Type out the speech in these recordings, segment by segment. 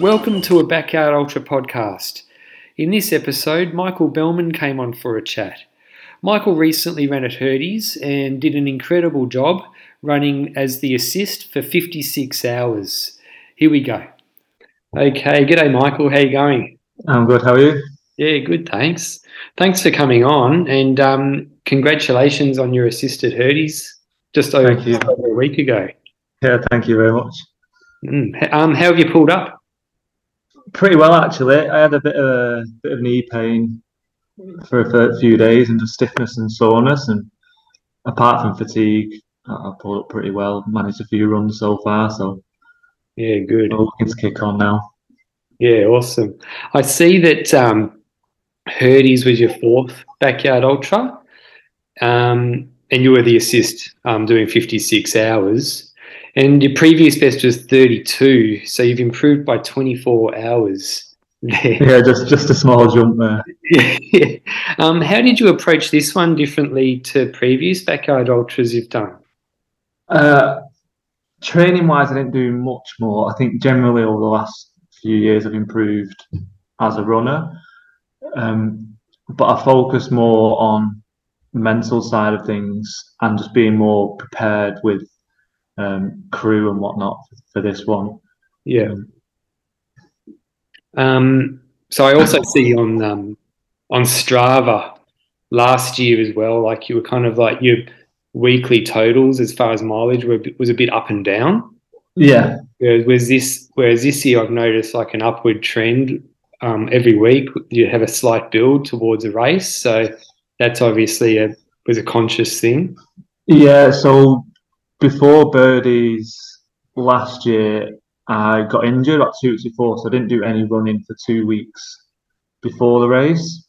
Welcome to a Backyard Ultra podcast. In this episode, Michael Bellmon came on for a chat. Michael recently ran at Herdy's and did an incredible job running as the assist for 56 hours. Here we go. Okay, g'day Michael, how you going? I'm good, how are you? Yeah, good, thanks. Thanks for coming on and um, congratulations on your assist at Herdy's just over, over a week ago. Yeah, thank you very much. Mm. Um, how have you pulled up? Pretty well, actually. I had a bit of a bit of knee pain for a few days and just stiffness and soreness, and apart from fatigue, I pulled up pretty well. Managed a few runs so far, so yeah, good. We're looking to kick on now. Yeah, awesome. I see that um, Herdy's was your fourth backyard ultra, um, and you were the assist um, doing 56 hours. And your previous best was 32, so you've improved by 24 hours. yeah, just just a small jump there. yeah. Um, how did you approach this one differently to previous backyard ultras you've done? Uh, training wise, I didn't do much more. I think generally over the last few years, I've improved as a runner, um, but I focus more on the mental side of things and just being more prepared with um, crew and whatnot for, this one. Yeah. Um, so I also see on um, on Strava last year as well, like you were kind of like your weekly totals as far as mileage were, was a bit up and down. Yeah. Whereas this, whereas this year I've noticed like an upward trend um, every week. You have a slight build towards a race, so that's obviously a was a conscious thing. Yeah. So before Herdys last year, I got injured at two weeks before, so I didn't do any running for two weeks before the race.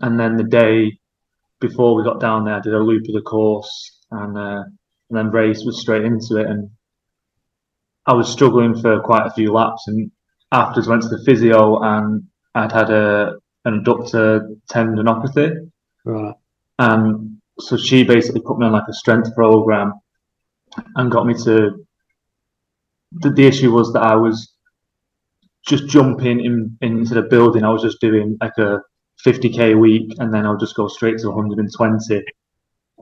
And then the day before we got down there, I did a loop of the course, and uh, and then race was straight into it. And I was struggling for quite a few laps, and afterwards went to the physio, and I'd had a an adductor tendinopathy, right? And so she basically put me on like a strength program and got me to. The, the issue was that I was just jumping in, in into the building. I was just doing like a 50k a week, and then I'll just go straight to 120,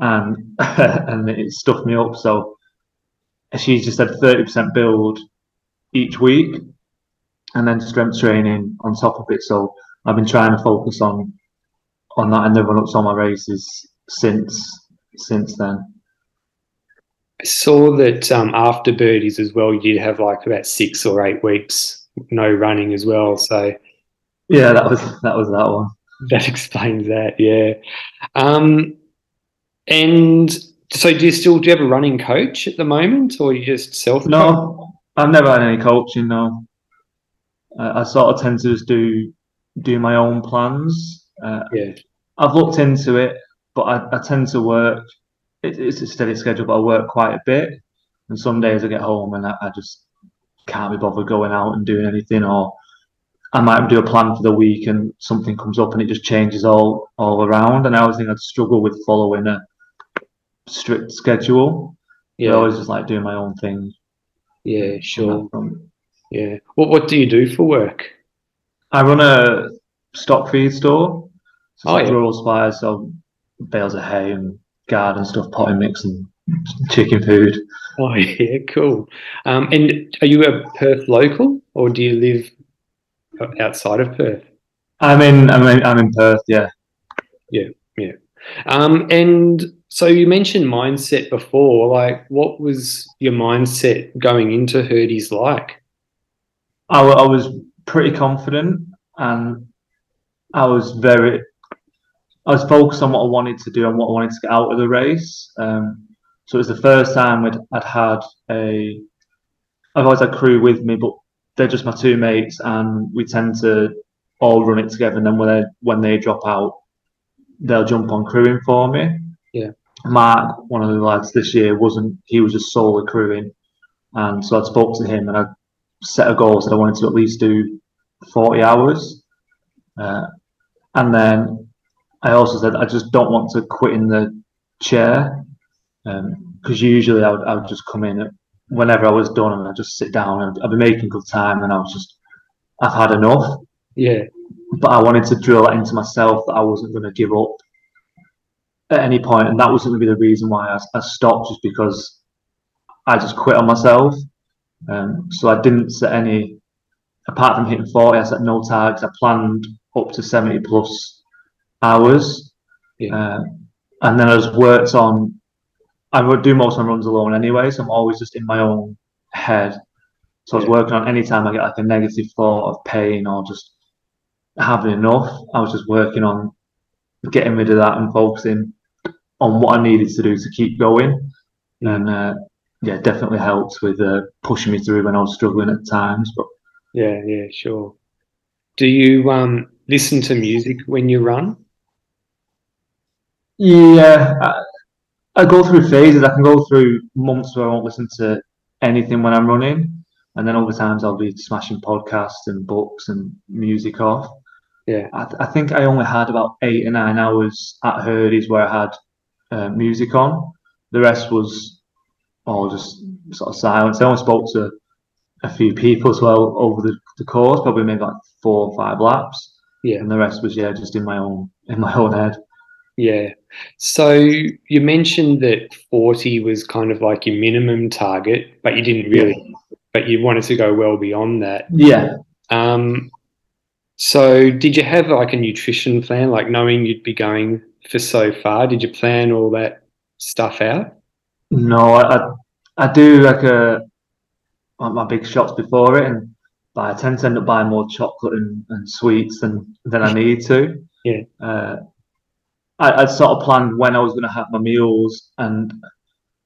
and and it stuffed me up. So she just had 30% build each week, and then strength training on top of it. So I've been trying to focus on on that and the run on my races since since then. I saw that um, after Herdys as well, you did have like about six or eight weeks no running as well. So yeah, that was that was that one. That explains that. Yeah. Um, and so, do you still do you have a running coach at the moment, or you just self? No, I've never had any coaching. No, I, I sort of tend to just do do my own plans. Uh, yeah, I've looked into it, but I, I tend to work it, it's a steady schedule, but I work quite a bit. And some days I get home and I, I just can't be bothered going out and doing anything, or I might do a plan for the week and something comes up and it just changes all all around. And I always think I'd struggle with following a strict schedule. Yeah, I always just like doing my own thing. Yeah, sure. Yeah. What What do you do for work? I run a stock feed store. So oh, like yeah. rural supplies, so bales of hay and garden stuff, potting mix and chicken food. Oh yeah, cool. Um, and are you a Perth local, or do you live outside of Perth? I'm in. I'm in. I'm in Perth. Yeah. Yeah. Yeah. Um, and so you mentioned mindset before. Like, what was your mindset going into Herdy's like? I, I was pretty confident, and I was very I was focused on what I wanted to do and what I wanted to get out of the race. Um, so it was the first time I'd, I'd had a. I've always had crew with me, but they're just my two mates, and we tend to all run it together. And then when they when they drop out, they'll jump on crewing for me. Yeah. Mark, one of the lads this year, wasn't. He was just solely crewing, and so I spoke to him and I set a goal that I wanted to at least do forty hours, uh, and then I also said I just don't want to quit in the chair because um, usually I would, I would just come in whenever I was done and I'd just sit down and I'd be making good time and I was just I've had enough. Yeah. But I wanted to drill that into myself that I wasn't going to give up at any point, and that wasn't going to be the reason why I, I stopped, just because I just quit on myself. Um, so I didn't set any, apart from hitting 40, I set no targets. I planned up to 70 plus hours. Yeah. Uh, and then I just worked on, I would do most of my runs alone anyway, so I'm always just in my own head. So I was Yeah. working on any time I get like a negative thought of pain or just having enough, I was just working on getting rid of that and focusing on what I needed to do to keep going. And uh, yeah, it definitely helped with uh, pushing me through when I was struggling at times. But Yeah, yeah, sure. Do you um listen to music when you run? Yeah, I, I go through phases. I can go through months where I won't listen to anything when I'm running, and then other times I'll be smashing podcasts and books and music off. Yeah. I, th- I think I only had about eight or nine hours at Herdy's where I had uh, music on. The rest was all just sort of silence. I only spoke to a few people as well over the, the course, probably maybe like four or five laps, Yeah. and the rest was yeah just in my own in my own head. Yeah. So you mentioned that 40 was kind of like your minimum target, but you didn't really, but you wanted to go well beyond that. Yeah, Um, so did you have like a nutrition plan, like knowing you'd be going for so far? Did you plan all that stuff out? No, I, I, do like a my big shots before it, and but I tend to end up buying more chocolate and, and sweets than than I need to. Yeah. Uh, I, I'd sort of planned when I was going to have my meals, and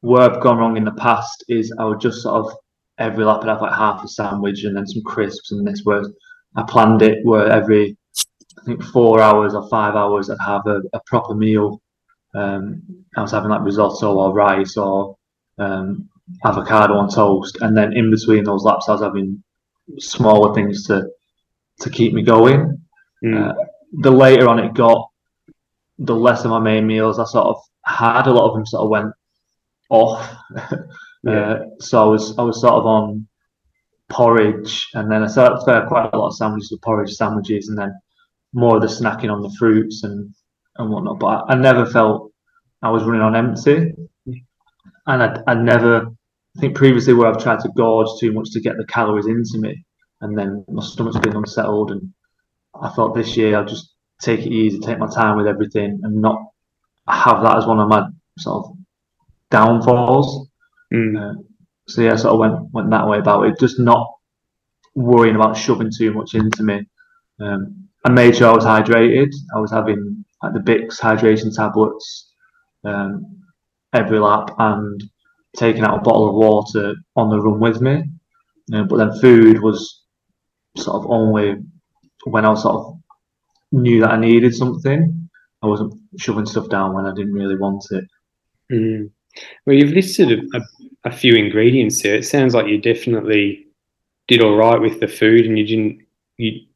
where I've gone wrong in the past is I would just sort of every lap I'd have like half a sandwich and then some crisps and this. was I planned it where every I think four hours or five hours I'd have a, a proper meal. Um, I was having like risotto or rice or um, avocado on toast, and then in between those laps, I was having smaller things to to keep me going. Mm. Uh, the later on it got, the less of my main meals I sort of had. A lot of them sort of went off. Yeah. uh, so I was I was sort of on porridge, and then I started to quite a lot of sandwiches, with porridge sandwiches, and then more of the snacking on the fruits and and whatnot. But I, I never felt I was running on empty, and I, I never I think previously where I've tried to gorge too much to get the calories into me, and then my stomach's been unsettled, and I thought this year I'll just take it easy, take my time with everything, and not have that as one of my sort of downfalls. Mm. Uh, so yeah, I sort of went went that way about it, just not worrying about shoving too much into me. Um, I made sure I was hydrated. I was having like the Bix hydration tablets um, every lap and taking out a bottle of water on the run with me. Uh, but then food was sort of only when I was sort of knew that I needed something. I wasn't shoving stuff down when I didn't really want it. Mm. Well, you've listed a, a, few ingredients there. It sounds like you definitely did all right with the food, and you didn't you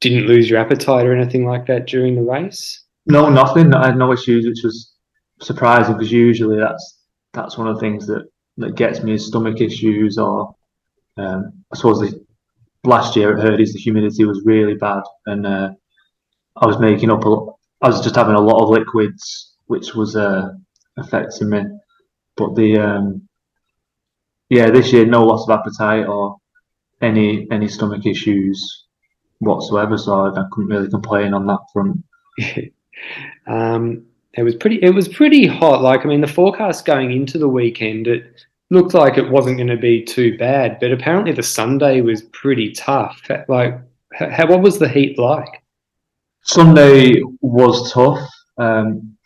didn't lose your appetite or anything like that during the race. No, nothing. I had no issues, which was surprising because usually that's that's one of the things that that gets me is stomach issues or um, I suppose the last year at Herdy's the humidity was really bad and uh, I was making up a. I was just having a lot of liquids, which was uh, affecting me. But the um, yeah, this year no loss of appetite or any any stomach issues whatsoever. So I, I couldn't really complain on that front. um, it was pretty. It was pretty hot. Like I mean, the forecast going into the weekend, it looked like it wasn't going to be too bad, but apparently the Sunday was pretty tough. Like, how, what was the heat like? Sunday was tough. Um,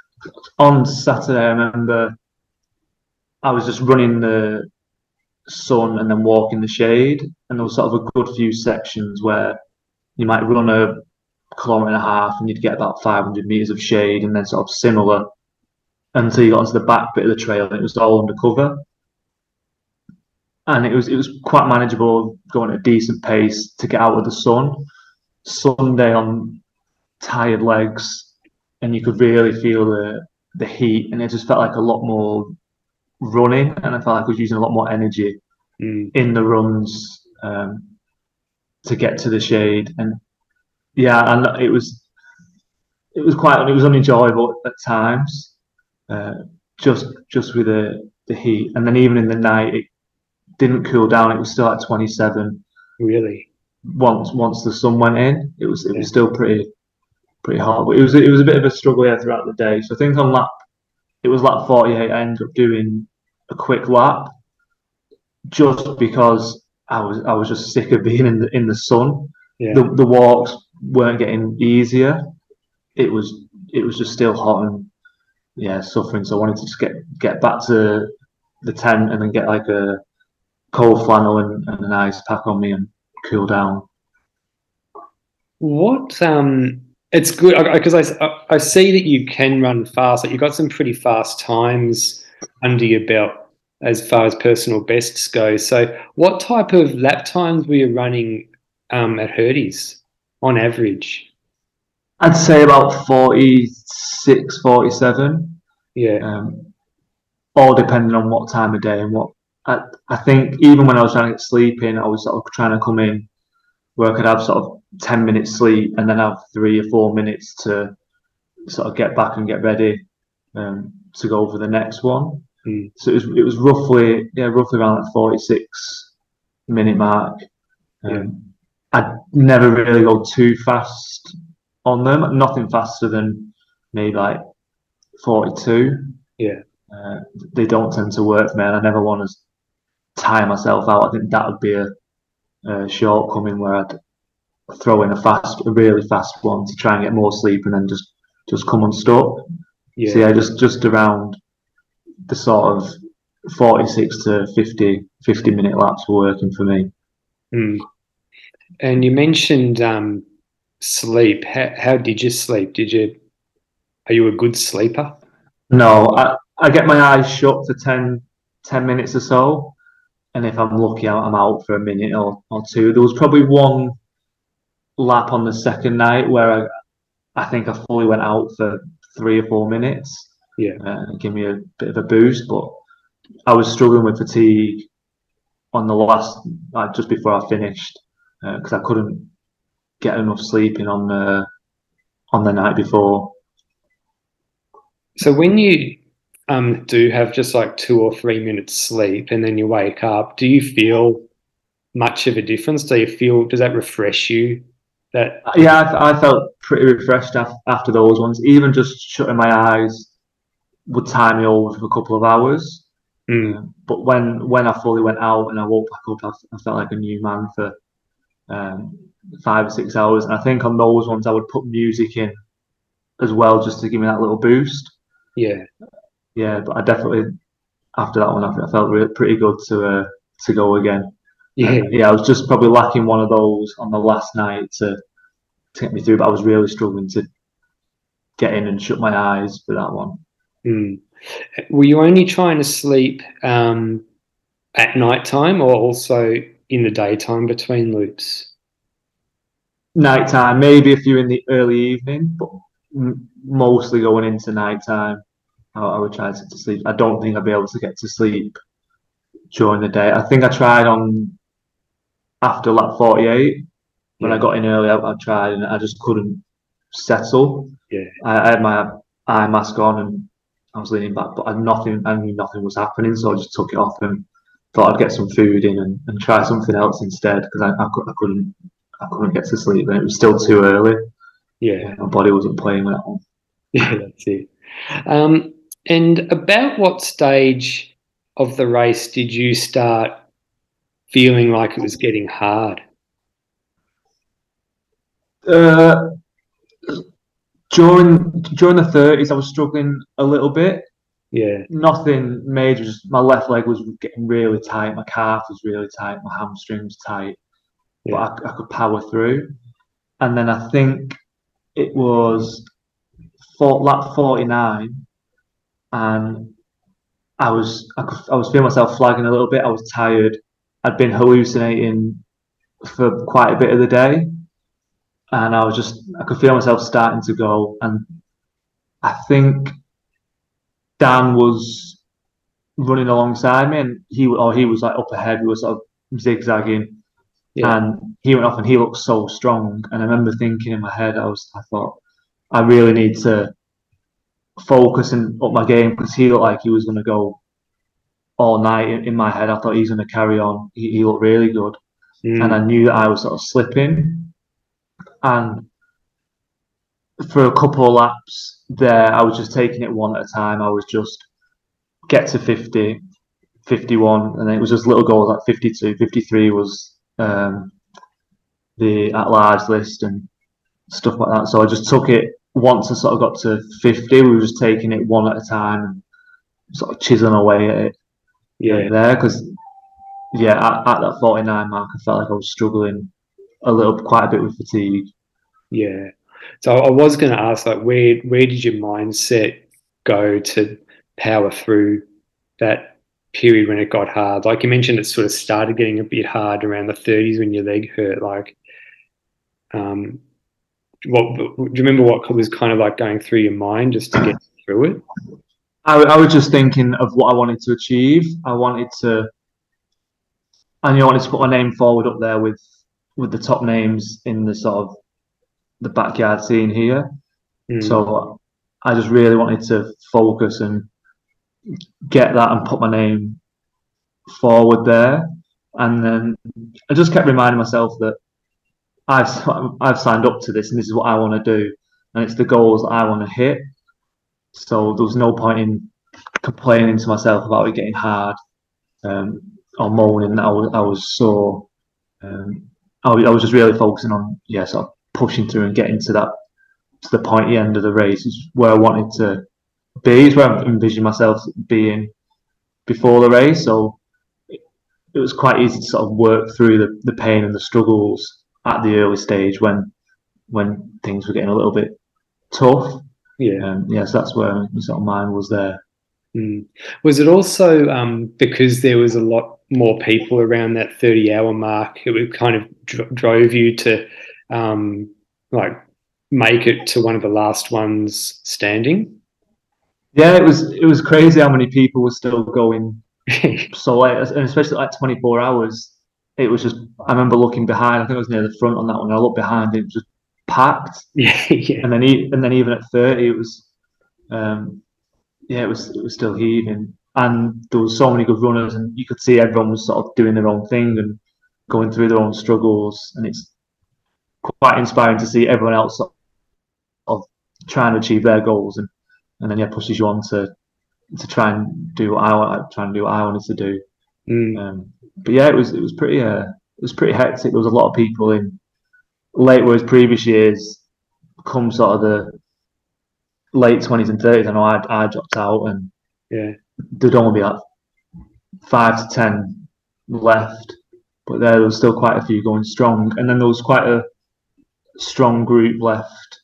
on Saturday, I remember I was just running the sun and then walking the shade, and there was sort of a good few sections where you might run a kilometre and a half and you'd get about 500 metres of shade, and then sort of similar until you got onto the back bit of the trail and it was all undercover. And it was it was quite manageable going at a decent pace to get out of the sun. Sunday on tired legs, and you could really feel the the heat, and it just felt like a lot more running, and I felt like I was using a lot more energy Mm. in the runs. Um, to get to the shade, and yeah, and it was it was quite it was unenjoyable at times, uh, just just with the the heat, and then even in the night it didn't cool down. It was still at 27. Really? Once once the sun went in, it was it was still pretty pretty hard. But it was it was a bit of a struggle yeah, throughout the day. So I think on lap it was lap 48. I ended up doing a quick lap just because I was I was just sick of being in the in the sun. Yeah. The the walks weren't getting easier. It was it was just still hot and yeah, suffering. So I wanted to just get get back to the tent and then get like a cold flannel and, and an ice pack on me and cool down. What um it's good because I, I see that you can run fast. Like you've got some pretty fast times under your belt as far as personal bests go. So, what type of lap times were you running um, at Herdy's on average? I'd say about 46, 47. Yeah. Um, all depending on what time of day and what. I, I think even when I was trying to get sleep in, I was sort of trying to come in where I could have sort of 10 minutes sleep and then have three or four minutes to sort of get back and get ready um, to go for the next one. Mm. So it was, it was roughly, yeah, roughly around that 46 minute mark. Um, I'd never really go too fast on them, nothing faster than maybe like 42. Yeah. Uh, they don't tend to work for me, and I never want to tire myself out. I think that would be a, a shortcoming where I'd throw in a fast, a really fast one to try and get more sleep, and then just just come unstuck. Yeah. So yeah, just just around the sort of 46 to 50, 50 minute laps were working for me. Mm. And you mentioned um, sleep. How, how did you sleep? Did you? Are you a good sleeper? No, I, I get my eyes shut for 10, 10 minutes or so, and if I'm lucky, I'm out for a minute or, or two. There was probably one lap on the second night where I, I think I fully went out for three or four minutes. Yeah, uh, give me a bit of a boost, but I was struggling with fatigue on the last, uh, just before I finished, because uh, I couldn't get enough sleeping on the on the night before. So when you um, do have just like two or three minutes sleep and then you wake up, do you feel much of a difference? Do you feel does that refresh you? That yeah, I, I felt pretty refreshed after, after those ones. Even just shutting my eyes would tie me over for a couple of hours. Mm. but when when I fully went out and I woke back up, I, I felt like a new man for um, five or six hours. And I think on those ones, I would put music in as well, just to give me that little boost. Yeah, yeah. But I definitely after that one, I felt really, pretty good to uh, to go again. Yeah, uh, yeah. I was just probably lacking one of those on the last night to to get me through, but I was really struggling to get in and shut my eyes for that one. Mm. Were you only trying to sleep um, at night time or also in the daytime between loops? Nighttime, maybe a few in the early evening, but mostly going into nighttime. I, I would try to, to sleep. I don't think I'd be able to get to sleep during the day. I think I tried on after lap 48 when yeah. I got in early. I, I, tried and I just couldn't settle. Yeah, I, I had my eye mask on and I was leaning back, but I nothing. I knew nothing was happening, so I just took it off and thought I'd get some food in and, and try something else instead because I, I, I, couldn't I couldn't get to sleep and it was still too early. Yeah, my body wasn't playing that one. Yeah, that's it. Um, and about what stage of the race did you start feeling like it was getting hard? Uh, during during the thirties, I was struggling a little bit. Yeah. Nothing major. Just my left leg was getting really tight. My calf was really tight. My hamstrings tight. Yeah. But I, I could power through. And then I think it was for, lap forty nine, and I was I, could, I was feeling myself flagging a little bit. I was tired. I'd been hallucinating for quite a bit of the day and I was just I could feel myself starting to go, and I think Dan was running alongside me, and he or he was like up ahead. We were sort of zigzagging, Yeah. And he went off and he looked so strong. And I remember thinking in my head, I was, I thought, I really need to focus and up my game because he looked like he was going to go all night. In, in my head, I thought he's going to carry on. He, he looked really good, Mm. and I knew that I was sort of slipping. And for a couple of laps there, I was just taking it one at a time. I was just get to 50, 51, and then it was just little goals like 52, 53 was um, the at large list and stuff like that. So I just took it once I sort of got to 50, we were just taking it one at a time and sort of chiseling away at it Yeah. there because, yeah, at, at that 49 mark, I felt like I was struggling a little, quite a bit with fatigue. Yeah. So I was going to ask, like, where where did your mindset go to power through that period when it got hard? Like you mentioned, it sort of started getting a bit hard around the 30s when your leg hurt. Like, um, what do you remember? What was kind of like going through your mind just to get through it? I, I was just thinking of what I wanted to achieve. I wanted to, I knew I wanted to put my name forward up there with with the top names in the sort of the backyard scene here. Mm. So I just really wanted to focus and get that and put my name forward there. And then I just kept reminding myself that I've I've signed up to this and this is what I want to do, and it's the goals I want to hit. So there was no point in complaining to myself about it getting hard um, or moaning that I was, I was so. Um, I, was- I was just really focusing on yeah, sort of pushing through and getting to that to the pointy end of the race is where I wanted to be. Is where I envisioned myself being before the race. So it, it was quite easy to sort of work through the, the pain and the struggles at the early stage when when things were getting a little bit tough. Yeah. Um, yeah, so that's where sort of mind was there. Mm. Was it also um, because there was a lot more people around that 30 hour mark? It kind of dr- drove you to um, like make it to one of the last ones standing. Yeah, it was it was crazy how many people were still going so late, and especially like 24 hours. It was just I remember looking behind. I think I was near the front on that one. I looked behind, it was just packed. yeah, yeah, and then and then even at 30 it was um yeah it was it was still heaving and there was so many good runners and you could see everyone was sort of doing their own thing and going through their own struggles and it's quite inspiring to see everyone else sort of trying to achieve their goals and and then yeah pushes you on to to try and do what I want try and do what I wanted to do Mm. um, but yeah it was it was pretty uh, it was pretty hectic. There was a lot of people in late whereas previous years come sort of the late 20s and 30s I know I, I dropped out and yeah, there'd only be like five to ten left but there was still quite a few going strong. And then there was quite a strong group left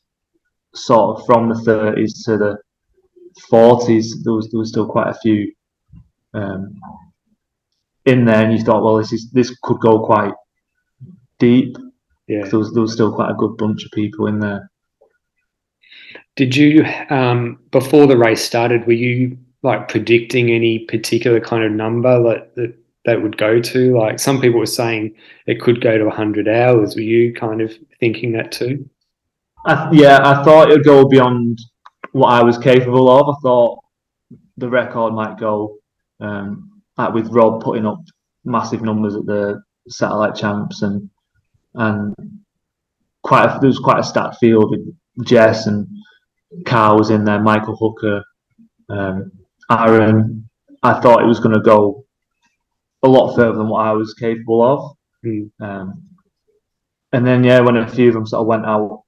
sort of from the 30s to the 40s there was there was still quite a few um, in there and you thought well this is this could go quite deep yeah. there was there was still quite a good bunch of people in there Did you um, before the race started? Were you like predicting any particular kind of number that that that would go to? Like some people were saying it could go to 100 hours. Were you kind of thinking that too? I, yeah, I thought it would go beyond what I was capable of. I thought the record might go, um, like with Rob putting up massive numbers at the satellite champs, and and quite a, there was quite a stacked field with Jess and Carl was in there, Michael Hooker, um, Aaron. I thought it was going to go a lot further than what I was capable of. Mm. Um, and then yeah, when a few of them sort of went out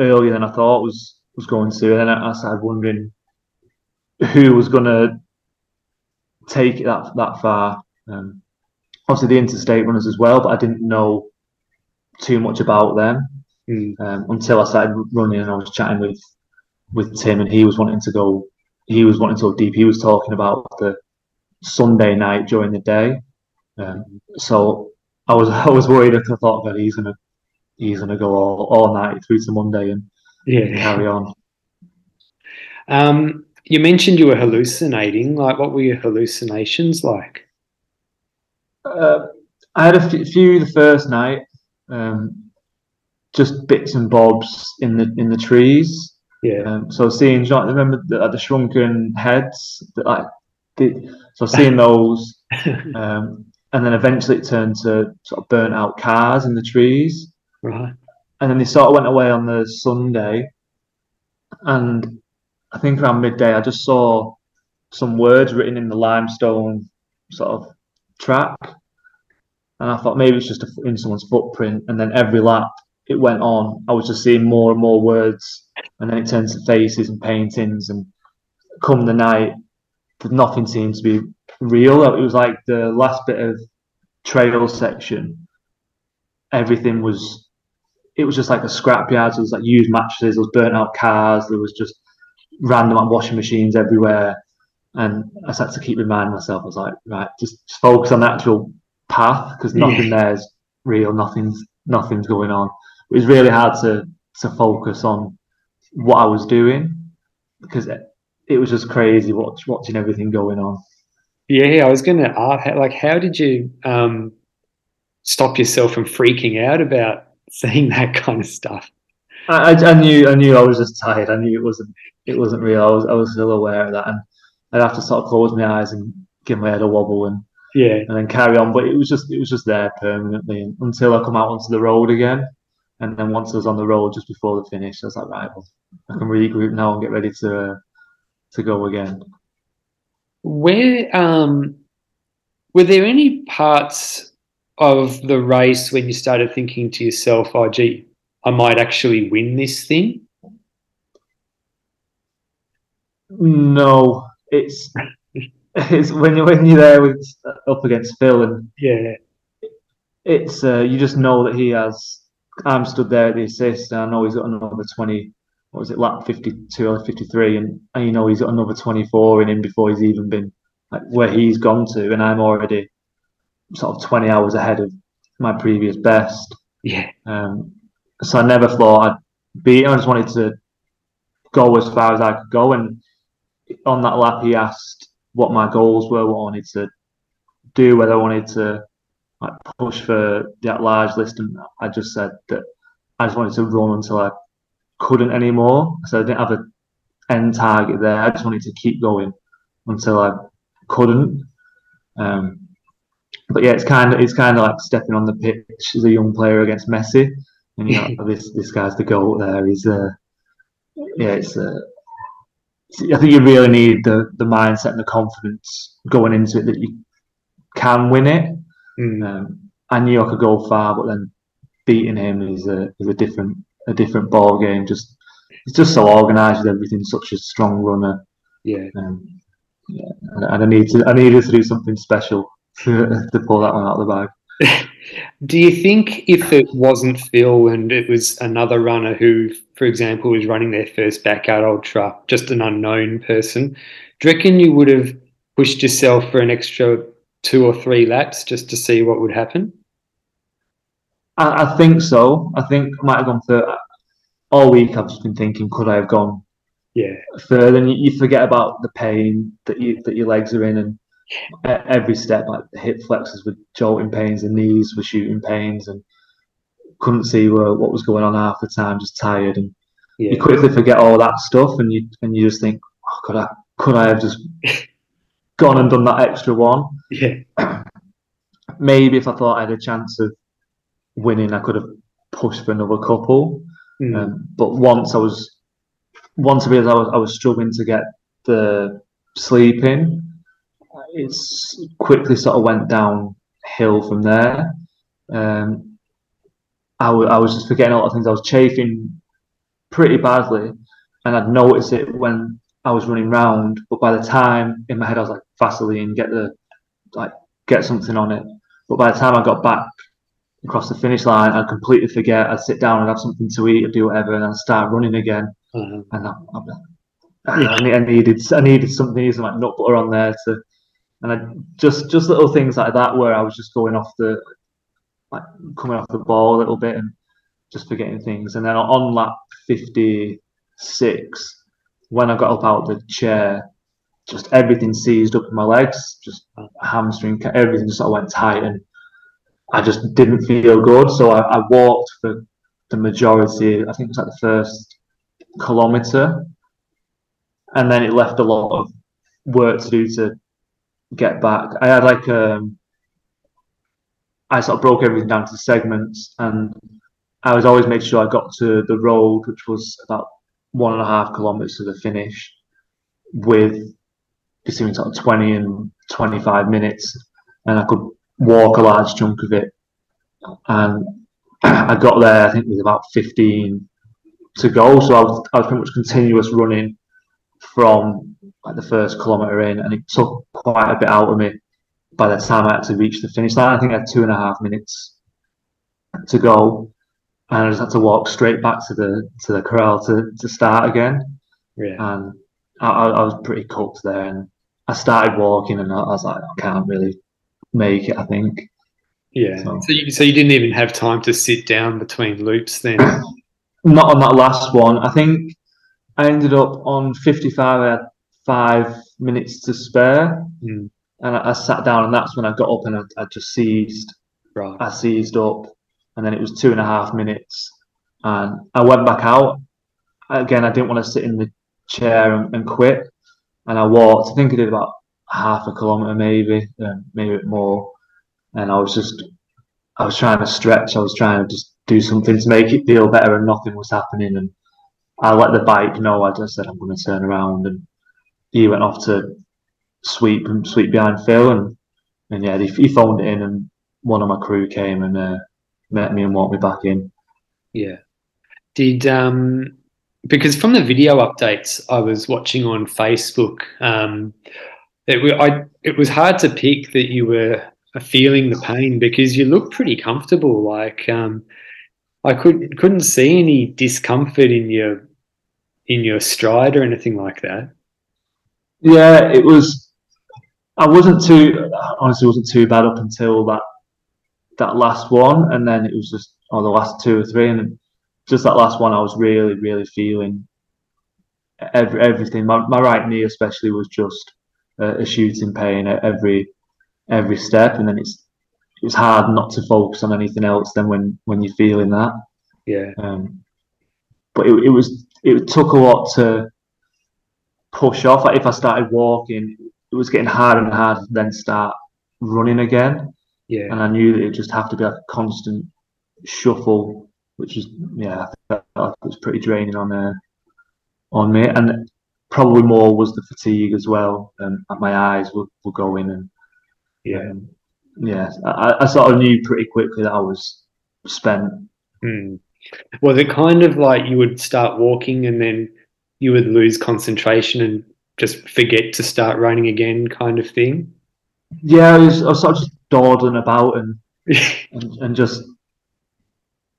earlier than I thought was was going to, and then I started wondering who was going to take it that that far. Um, obviously, the interstate runners as well, but I didn't know too much about them Mm. um, until I started running and I was chatting with with Tim, and he was wanting to go. He was wanting to go deep. He was talking about the Sunday night during the day. Um, so I was I was worried. I thought that he's gonna he's gonna go all, all night through to Monday and Yeah. carry on. Um, you mentioned you were hallucinating. Like, what were your hallucinations like? Uh, I had a few the first night, um, just bits and bobs in the in the trees. Yeah. Um, so seeing, know, remember the, like the shrunken heads that like, the, so seeing those, um, and then eventually it turned to sort of burnt out cars in the trees. Right. And then they sort of went away on the Sunday, and I think around midday I just saw some words written in the limestone sort of track, and I thought maybe it's just a, in someone's footprint. And then every lap it went on, I was just seeing more and more words, and then it turned to faces and paintings. And come the night, nothing seemed to be real. It was like the last bit of trail section. Everything was. It was just like a scrapyard. So there was like used mattresses, there was burnt out cars, there was just random like, washing machines everywhere. And I had to keep reminding myself, I was like, right, just, just focus on the actual path because nothing yeah. there's real, nothing's nothing's going on. It was really hard to to focus on what I was doing because it, it was just crazy watch, watching everything going on. Yeah, I was going to ask, like, how did you um, stop yourself from freaking out about seeing that kind of stuff? I, I, knew, I knew, I was just tired. I knew it wasn't, it wasn't real. I was, I was still aware of that, and I'd have to sort of close my eyes and give my head a wobble and yeah, and then carry on. But it was just, it was just there permanently until I come out onto the road again. And then once I was on the road just before the finish, I was like, right, well, I can regroup now and get ready to uh, to go again. Where um, were there any parts of the race when you started thinking to yourself, "Oh, gee, I might actually win this thing"? No, it's it's when you when you're there with up against Phil and yeah, it's uh, you just know that he has. I'm stood there at the assist, and I know he's got another twenty what was it, lap 52 or 53, and, and you know he's got another 24 in him before he's even been like where he's gone to, and I'm already sort of 20 hours ahead of my previous best. Yeah. Um, so I never thought I'd beat. I just wanted to go as far as I could go, and on that lap he asked what my goals were, what I wanted to do, whether I wanted to like push for that large list, and I just said that I just wanted to run until I couldn't anymore. So I didn't have an end target there. I just wanted to keep going until I couldn't. Um, but yeah, it's kind of it's kind of like stepping on the pitch as a young player against Messi, and you know this this guy's the goal there. He's uh, yeah, it's uh, I think you really need the the mindset and the confidence going into it that you can win it. Mm. Um, I knew I could go far, but then beating him is a is a different a different ball game. Just he's just so organised with everything. Such a strong runner. Yeah. Um, yeah, and, and, I need to I needed to do something special to, to pull that one out of the bag. Do you think if it wasn't Phil and it was another runner who, for example, was running their first backyard ultra, just an unknown person, do you reckon you would have pushed yourself for an extra two or three laps just to see what would happen? I, I think so. I think I might have gone for all week. I've just been thinking, could I have gone yeah further? And you, you forget about the pain that you that your legs are in, and every step, like the hip flexors were jolting pains, the knees were shooting pains, and couldn't see what was going on half the time, just tired, and yeah. you quickly forget all that stuff, and you and you just think, oh, could I could I have just gone and done that extra one? Yeah. Maybe if I thought I had a chance of winning, I could have pushed for another couple. Mm. Um, but once I was, once I realised I was, I was struggling to get the sleep in, it's quickly sort of went downhill from there. Um, I, w- I was just forgetting a lot of things. I was chafing pretty badly, and I'd notice it when I was running round. But by the time in my head, I was like Vaseline, get the like get something on it. But by the time I got back across the finish line, I'd completely forget. I'd sit down and have something to eat or do whatever, and I'd start running again. Mm-hmm. And I, I, I, needed I needed something, some like nut butter on there to, and I just just little things like that where I was just going off the, like coming off the ball a little bit and just forgetting things. And then on lap fifty six, when I got up out of the chair, just everything seized up in my legs, just hamstring, everything just sort of went tight and I just didn't feel good. So I, I walked for the majority. I think it was like the first kilometre, and then it left a lot of work to do to get back. I had like um, I sort of broke everything down to segments, and I was always made sure I got to the road, which was about one and a half kilometers to the finish, with between sort of twenty and twenty-five minutes, and I could walk a large chunk of it. And I got there, I think, with about fifteen to go, so I was, I was pretty much continuous running from like the first kilometre in, and it took quite a bit out of me by the time I actually reached the finish line. I think I had two and a half minutes to go, and I just had to walk straight back to the to the corral to, to start again. Yeah. And I, I was pretty cooked there, and I started walking, and I was like, I can't really make it. I think. Yeah. So, so you, so you didn't even have time to sit down between loops then. Not on that last one. I think I ended up on 55. I had five minutes to spare, mm. and I, I, sat down, and that's when I got up and I, I just seized. Right. I seized up, and then it was two and a half minutes, and I went back out. Again, I didn't want to sit in the chair and, and quit, and I walked. I think I did about half a kilometer, maybe, uh, maybe more, and I was just, I was trying to stretch. I was trying to just do something to make it feel better, and nothing was happening, and I let the bike know. I just said I'm going to turn around, and he went off to sweep and sweep behind Phil, and and yeah, he, he phoned it in, and one of my crew came and uh, met me and walked me back in. Yeah. Did um because from the video updates I was watching on Facebook, um, it, I, it was hard to pick that you were feeling the pain because you look pretty comfortable. Like um, I could couldn't see any discomfort in your in your stride or anything like that. Yeah, it was. I wasn't too honestly wasn't too bad up until that that last one, and then it was just oh the last two or three, and just that last one I was really really feeling every, everything. My my right knee especially was just a, a shooting pain at every every step, and then it's it's hard not to focus on anything else than when when you're feeling that. Yeah. Um, but it, it was it took a lot to push off. Like if I started walking, it was getting harder and harder to then start running again. Yeah. And I knew that it just have to be like a constant shuffle, which is yeah, it was pretty draining on uh, on me. And probably more was the fatigue as well. And my eyes were, were going and yeah, um, yeah. I, I sort of knew pretty quickly that I was spent. Mm. Was it kind of like you would start walking and then you would lose concentration and just forget to start running again, kind of thing? Yeah, I was, I was sort of just dawdling about and and, and, just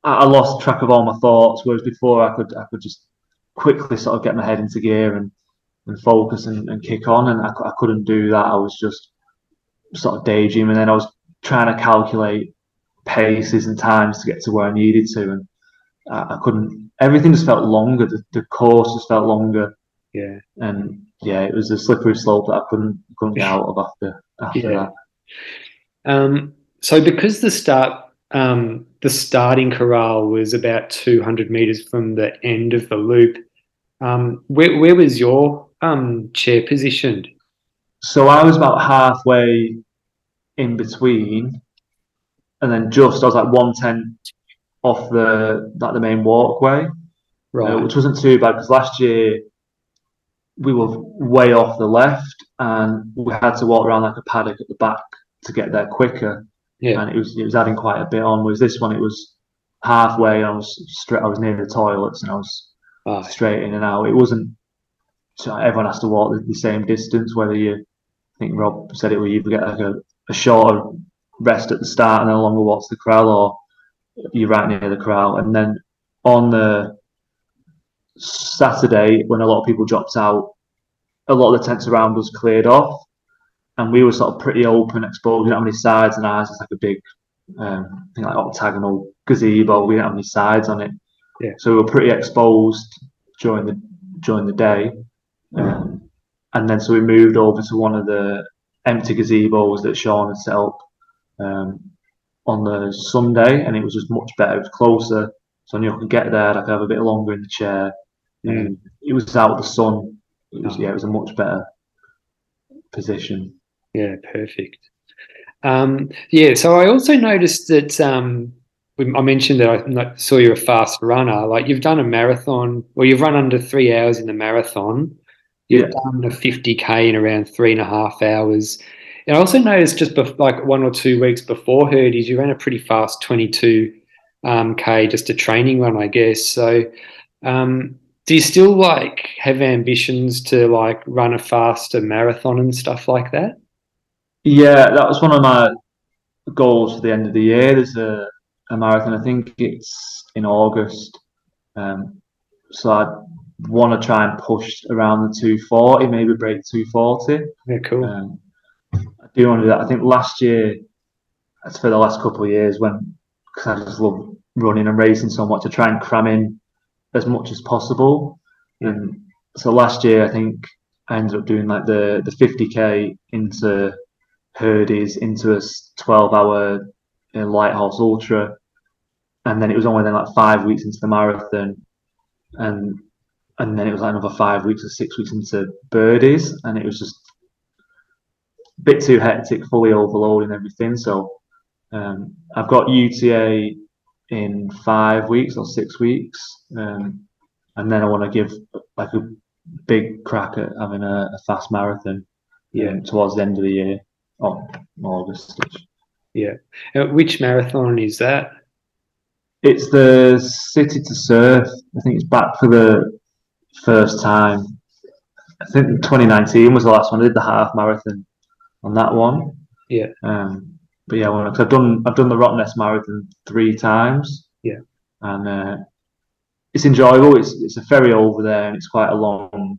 I, lost track of all my thoughts. Whereas before, I could I could just quickly sort of get my head into gear and and focus and, and kick on. And I, I couldn't do that. I was just sort of daydreaming. And then I was trying to calculate paces and times to get to where I needed to, and I, I couldn't. Everything just felt longer. The, the course just felt longer. Yeah. And yeah, it was a slippery slope that I couldn't couldn't get out of after after yeah. that. Um, so because the start um, the starting corral was about 200 meters from the end of the loop. Um, where, where was your um, chair positioned? So I was about halfway in between, and then just I was like one ten off the like the main walkway, uh, right? Uh, which wasn't too bad because last year we were way off the left, and we had to walk around like a paddock at the back to get there quicker. Yeah, and it was it was adding quite a bit on. Was this one? It was halfway. I was straight. I was near the toilets, and I was oh. straight in and out. It wasn't so everyone has to walk the, the, same distance. Whether you, I think Rob said it, where you get like a, a shorter rest at the start and then a longer walk to the corral, or you're right near the corral. And then on the Saturday, when a lot of people dropped out, a lot of the tents around us cleared off, and we were sort of pretty open, exposed. We didn't have any sides, and ours is like a big, um, I think like octagonal gazebo. We didn't have any sides on it, yeah. so we were pretty exposed during the during the day. Um, and then so we moved over to one of the empty gazebos that Sean had set up um, on the Sunday, and it was just much better. It was closer, so I knew I could get there. I could have a bit longer in the chair. Mm. It was out of the sun. It was Oh. yeah, it was a much better position. Yeah, perfect. Um, yeah, so I also noticed that um, I mentioned that I saw you're a fast runner. Like you've done a marathon, well, you've run under three hours in the marathon. You've Yeah. done a 50k in around three and a half hours. And I also noticed just bef- like one or two weeks before Herdys, you ran a pretty fast 22 um, k, just a training run, I guess. So, um, do you still like have ambitions to like run a faster marathon and stuff like that? Yeah, that was one of my goals for the end of the year. There's a, a marathon. I think it's in August. Um, so I want to try and push around the 240, maybe break 240. Yeah, cool. Um, I do want to do that. I think last year, that's for the last couple of years, when because I just love running and racing so much, to try and cram in as much as possible. And so last year, I think I ended up doing like the the 50k into Herdys into a 12 hour uh, Lighthouse Ultra, and then it was only then like five weeks into the marathon, and and then it was like another five weeks or six weeks into Birdies, and it was just bit too hectic, fully overloading everything. So um, I've got UTA in five weeks or six weeks, um, and then I want to give like a big crack at having a, a fast marathon Yeah. um, towards the end of the year, or August. Uh, which marathon is that? It's the City to Surf. I think it's back for the first time. I think 2019 was the last one. I did the half marathon on that one. Yeah. Um, but yeah, well, I've done I've done the Rottnest Marathon three times. Yeah. And uh, it's enjoyable. It's it's a ferry over there, and it's quite a long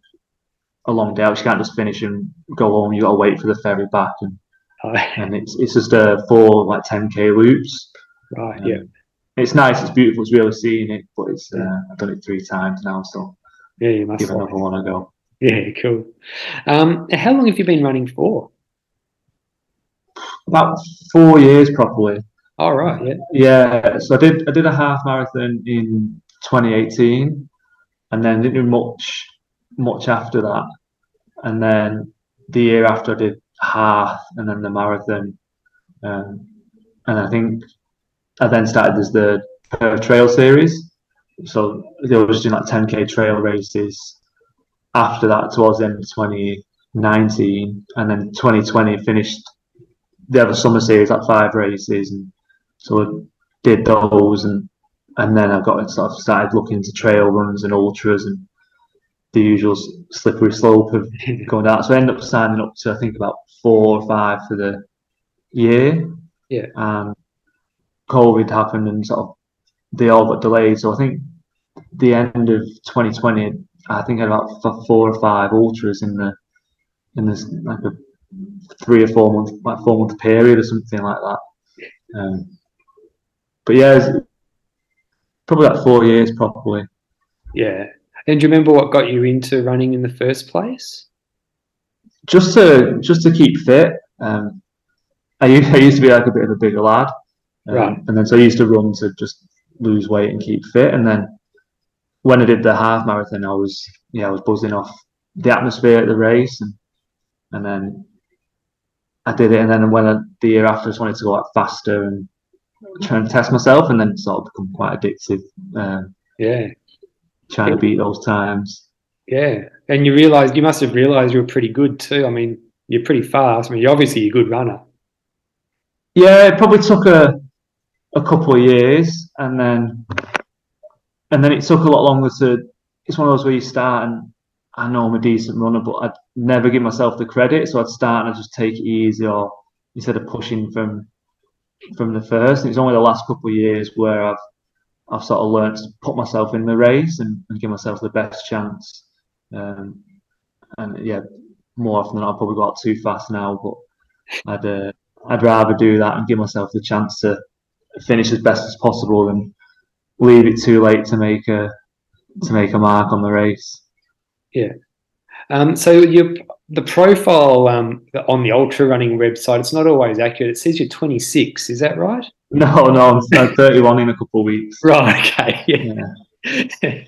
a long day. out. You can't just finish and go home. You got to wait for the ferry back, and, Right, and it's it's just a four like 10k loops. right, Um, yeah, It's nice, it's beautiful, it's really seeing it, but it's uh, I've done it three times now, so yeah. You must give another one a go. Yeah, cool. Um, how long have you been running for? About four years probably. All right, yeah, Yeah, so I did I did a half marathon in 2018, and then didn't do much much after that, and then the year after I did half, and then the marathon, um, and I think I then started as the Trail Series. So they were just doing like 10k trail races. After that, towards the end of 2019, and then 2020 finished. Have a summer series, like five races, and so I did those, and and then I got sort of started looking into trail runs and ultras and the usual slippery slope of going down. So I ended up signing up to I think about four or five for the year. Yeah. And COVID happened and sort of they all got delayed. So I think the end of 2020, I think I had about four or five ultras in the in this like a three or four month like four month period or something like that. Um, but yeah, probably like four years probably. yeah. And do you remember what got you into running in the first place? just to just to keep fit. Um, I used, I used to be like a bit of a bigger lad, um, Right. And then so I used to run to just lose weight and keep fit. And then when I did the half marathon, I was yeah I was buzzing off the atmosphere at the race, and and then I did it. And then when I, the year after, I just wanted to go out faster and try and test myself, and then sort of become quite addictive, um, Yeah, trying to beat those times. yeah. And you realized you must have realized you were pretty good too. I mean, you're pretty fast. I mean, you're obviously a good runner. Yeah, it probably took a a couple of years, and then and then it took a lot longer to. It's one of those where you start and I know I'm a decent runner, but I'd never give myself the credit. So I'd start and I'd just take it easy, or instead of pushing from from the first. It's only the last couple of years where I've I've sort of learned to put myself in the race and, and give myself the best chance. Um, and yeah, more often than not, I'll probably go out too fast now, but I'd uh, I'd rather do that and give myself the chance to finish as best as possible than leave it too late to make a to make a mark on the race. Um, so your the profile um, on the ultra running website, it's not always accurate. It says you're 26. Is that right? No, no, I'm 31 in a couple of weeks. Right. Okay. Yeah. yeah.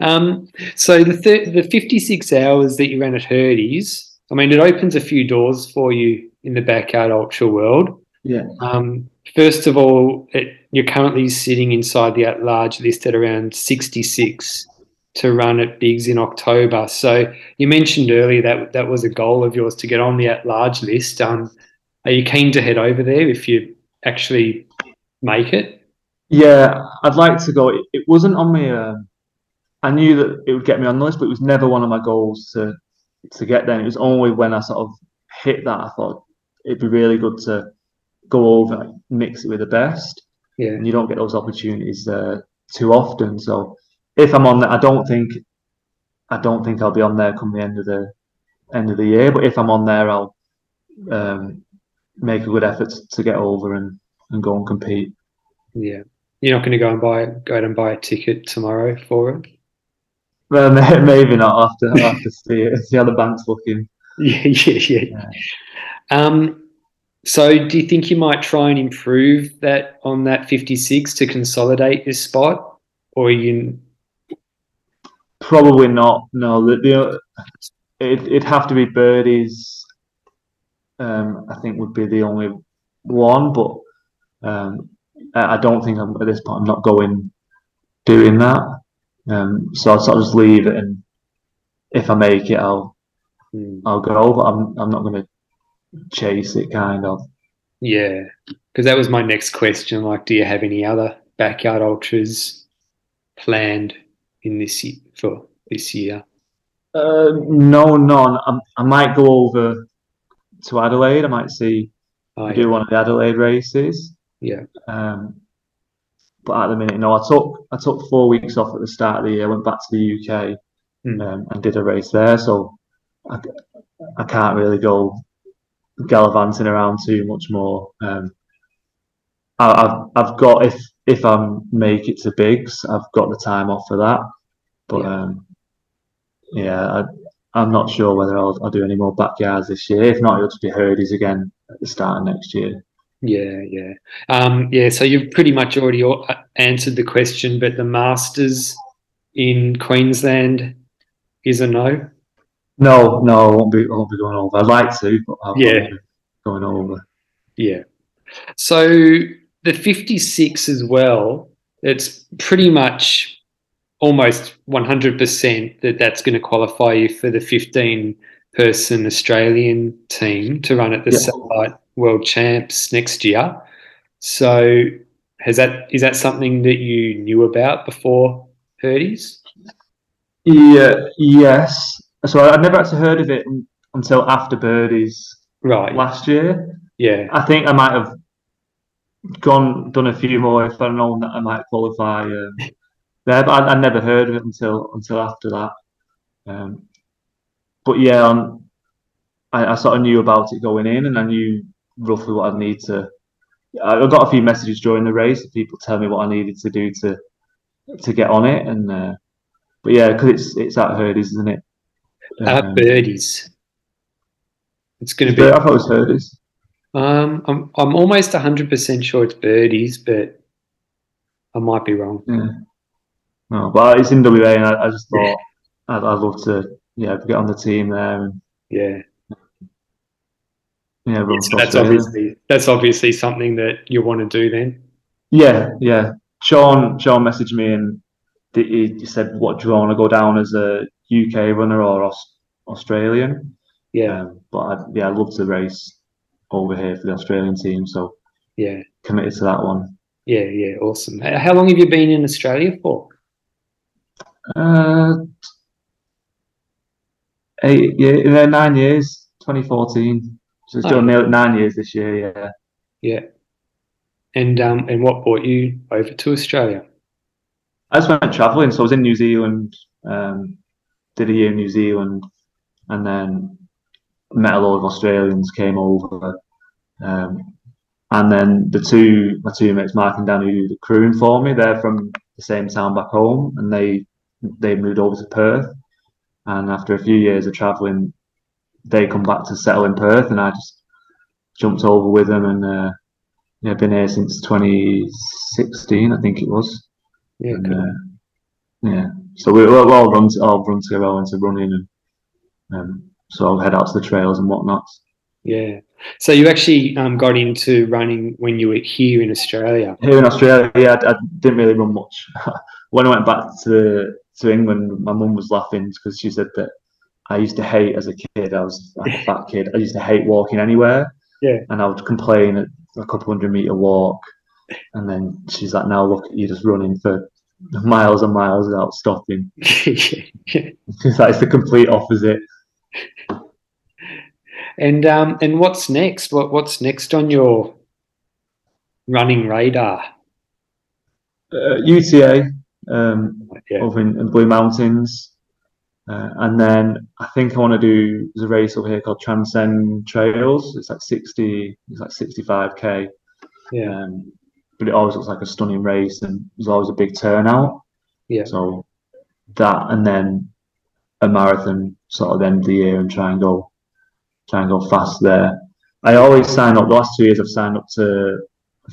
um. So the thir- the 56 hours that you ran at Herdys, I mean, it opens a few doors for you in the backyard ultra world. Yeah. Um. First of all, it, you're currently sitting inside the at large list at around 66 to run at Bigs in October. So you mentioned earlier that that was a goal of yours to get on the at large list. Um, are you keen to head over there if you actually make it? Yeah, I'd like to go. It, it wasn't on me. Uh, I knew that it would get me on the list, but it was never one of my goals to to get there. It was only when I sort of hit that I thought it'd be really good to go over, mix it with the best. Yeah, and you don't get those opportunities uh, too often. So if I'm on there, I don't think I don't think I'll be on there come the end of the end of the year. But if I'm on there, I'll um, make a good effort to get over and, and go and compete. Yeah, you're not going to go and buy go out and buy a ticket tomorrow for it. Well, maybe not. After to see see how the bank's looking. Yeah, yeah, yeah. yeah. Um, so, do you think you might try and improve that on that 56 to consolidate this spot, or you Probably not. No, the, the it, it'd have to be birdies. Um, I think would be the only one, but um, I don't think I'm at this point. I'm not going doing that. Um, so I'll sort of just leave it, and if I make it, I'll mm. I'll go. But I'm I'm not going to chase it, kind of. Yeah, because that was my next question. Like, do you have any other backyard ultras planned in this for this year? Uh, no, none. I, I might go over to Adelaide. I might see oh, do yeah. one of the Adelaide races. Yeah. Um, but at the minute, no. I took I took four weeks off at the start of the year. Went back to the UK mm. um, and did a race there. So I, I can't really go gallivanting around too much more. Um, I, have I've got if if I make it to bigs, I've got the time off for that. But yeah, um, yeah I, am not sure whether I'll, I'll do any more backyards this year. If not, it'll just be Herdys again at the start of next year. Yeah, yeah, um, yeah. So you've pretty much already answered the question, but the Masters in Queensland is a no. No, no, I won't be. I won't be going over. I'd like to, but I yeah, going over. Yeah. So the 56 as well, it's pretty much almost 100% that that's going to qualify you for the 15 person Australian team to run at the yeah. Satellite World Champs next year. So has that is that something that you knew about before Herdys? Yeah, yes. So I'd never actually heard of it until after Birdies right last year. Yeah. I think I might have gone done a few more if I'd known that I might qualify um, there, but I, I, never heard of it until until after that. Um, but yeah, on, I, I, sort of knew about it going in, and I knew roughly what I'd need to. I got a few messages during the race. People tell me what I needed to do to to get on it, and uh, but yeah, because it's it's at Herdys, isn't it? At um, Birdies. It's going to be. I thought it was Herdys. Um, I'm I'm almost hundred percent sure it's birdies, but I might be wrong. Yeah. No, but it's in WA, and I, I just thought yeah. I'd, I'd, love to, yeah, get on the team there. And, yeah. Yeah, so that's obviously that's obviously something that you want to do then. Yeah, yeah. Sean Sean messaged me and he said, "What do you want to go down as a UK runner or Australian?" Yeah, um, but I'd, yeah, I'd love to race over here for the Australian team. So yeah, committed to that one. Yeah, yeah, awesome. How long have you been in Australia for? Uh, eight, yeah, nine years. 2014. So it's oh. nine years this year. Yeah. Yeah. And um, and what brought you over to Australia? I just went travelling. So I was in New Zealand. Um, did a year in New Zealand, and then met a lot of Australians, came over, um, and then the two my two mates, Mark and Dan, who do the crewing for me, they're from the same town back home, and they they moved over to Perth. And after a few years of travelling, they come back to settle in Perth, and I just jumped over with them, and uh, yeah, been here since 2016, I think it was. Yeah, And, uh, yeah. So we, we'll all run, to, all run together, into running, and um, so I'll head out to the trails and whatnot. yeah. So you actually um, got into running when you were here in Australia. Here in Australia, yeah, I, I didn't really run much. when I went back to to England, my mum was laughing because she said that I used to hate as a kid. I was like a fat kid. I used to hate walking anywhere. Yeah. And I would complain at a couple hundred meter walk, and then she's like, "Now look, you're just running for miles and miles without stopping." yeah. She's like, "It's the complete opposite." And um, and what's next? What what's next on your running radar? Uh, UTA um, Yeah. over in, in the Blue Mountains. Uh, and then I think I want to do there's a race over here called Transcend Trails. It's like sixty, it's like sixty-five k. Yeah. Um, but it always looks like a stunning race, and there's always a big turnout. Yeah. So that, and then a marathon sort of end of the year, and try and go, try and go fast there. I always sign up. The last two years, I've signed up to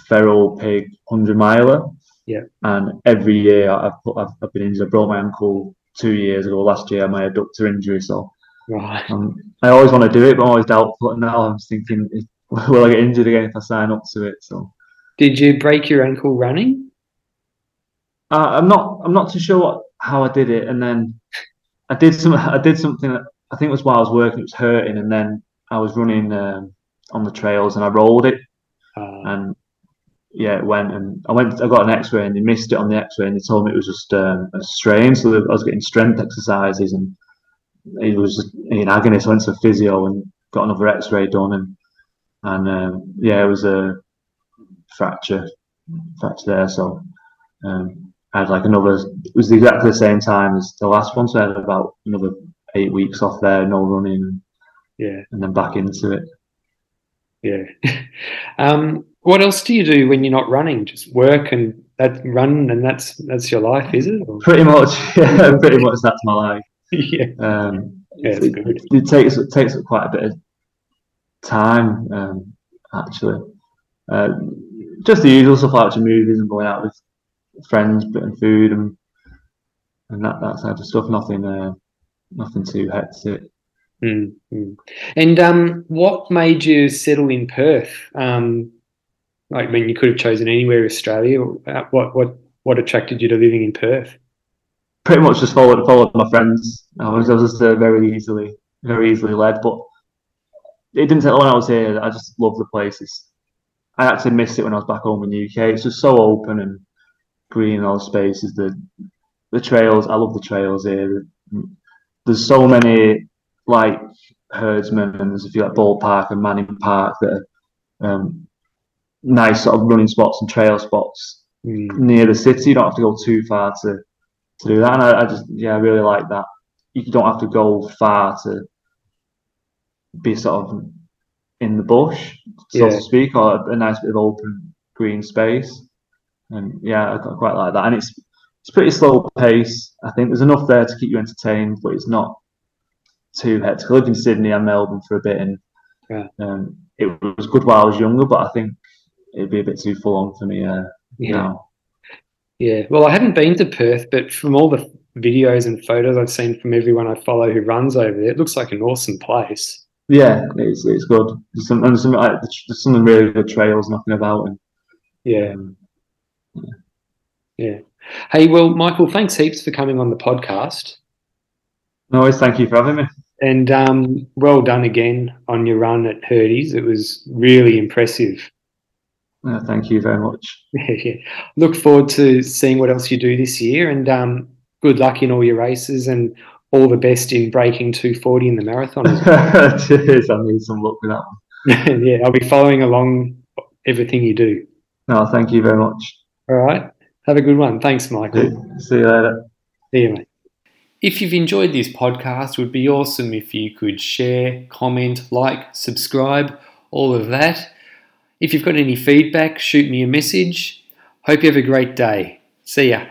Feral Pig hundred miler. Yeah. And every year, I've put, I've, I've been injured. I broke my ankle two years ago. Last year, my adductor injury. So Right. um, I always want to do it, but I'm always doubtful. And now I'm thinking, will I get injured again if I sign up to it? So Did you break your ankle running? uh, I'm not, I'm not too sure what, how I did it. And then I did some, I did something. I think it was while I was working. It was hurting, and then I was running um, on the trails, and I rolled it, Uh, and yeah, it went. And I went, I got an X-ray, and they missed it on the X-ray, and they told me it was just um, a strain. So I was getting strength exercises, and it was in agony. So I went to physio and got another X-ray done, and and um, yeah, it was a fracture, fracture there. So um, I had like another. It was exactly the same time as the last one, so I had about another eight weeks off there, no running, yeah. and then back into it. Yeah. um, what else do you do when you're not running? Just work and that run and that's that's your life, is it? Or- Pretty much, yeah, pretty much that's my life. yeah. Um, Yeah, it's it, good. it takes it takes up quite a bit of time, um, actually. Uh, just the usual stuff like watching movies and going out with friends, buying food and and that that type of stuff. Nothing, uh, nothing too hectic. Mm, mm. And um, what made you settle in Perth? Um, like, I mean, you could have chosen anywhere in Australia. uh, What what what attracted you to living in Perth? Pretty much just followed followed my friends. I was, I was just uh, very easily very easily led, but it didn't take long when I was here. I just love the places. I actually missed it when I was back home in the UK. It's just so open and green, all the spaces. The the trails. I love the trails here. There's so many like Herdsman, and there's a few like Bold Park and Manning Park that are um, nice sort of running spots and trail spots Mm, near the city. You don't have to go too far to to do that. And I, I just yeah, I really like that. You don't have to go far to be sort of in the bush, so Yeah. to speak, or a nice bit of open green space. And yeah, I quite quite like that. And it's it's pretty slow pace. I think there's enough there to keep you entertained, but it's not too hectic. I lived in Sydney and Melbourne for a bit, and Yeah. um, it was good while I was younger, but I think it'd be a bit too full on for me uh, yeah. now. Yeah. Well, I haven't been to Perth, but from all the videos and photos I've seen from everyone I follow who runs over there, it looks like an awesome place. Yeah, it's it's good. There's some, and some like, there's some really good trails knocking about, and Yeah. um, Yeah. Hey, well, Michael, thanks heaps for coming on the podcast. no worries. Thank you for having me. And um, well done again on your run at Herdy's. It was really impressive. Uh, thank you very much. Yeah. Look forward to seeing what else you do this year, and um, good luck in all your races, and all the best in breaking 240 in the marathon. well. Cheers. I need some luck with that one. yeah, I'll be following along everything you do. No, thank you very much. All right, have a good one. Thanks, Michael. See you later. See you, mate. If you've enjoyed this podcast, it would be awesome if you could share, comment, like, subscribe, all of that. If you've got any feedback, shoot me a message. Hope you have a great day. See ya.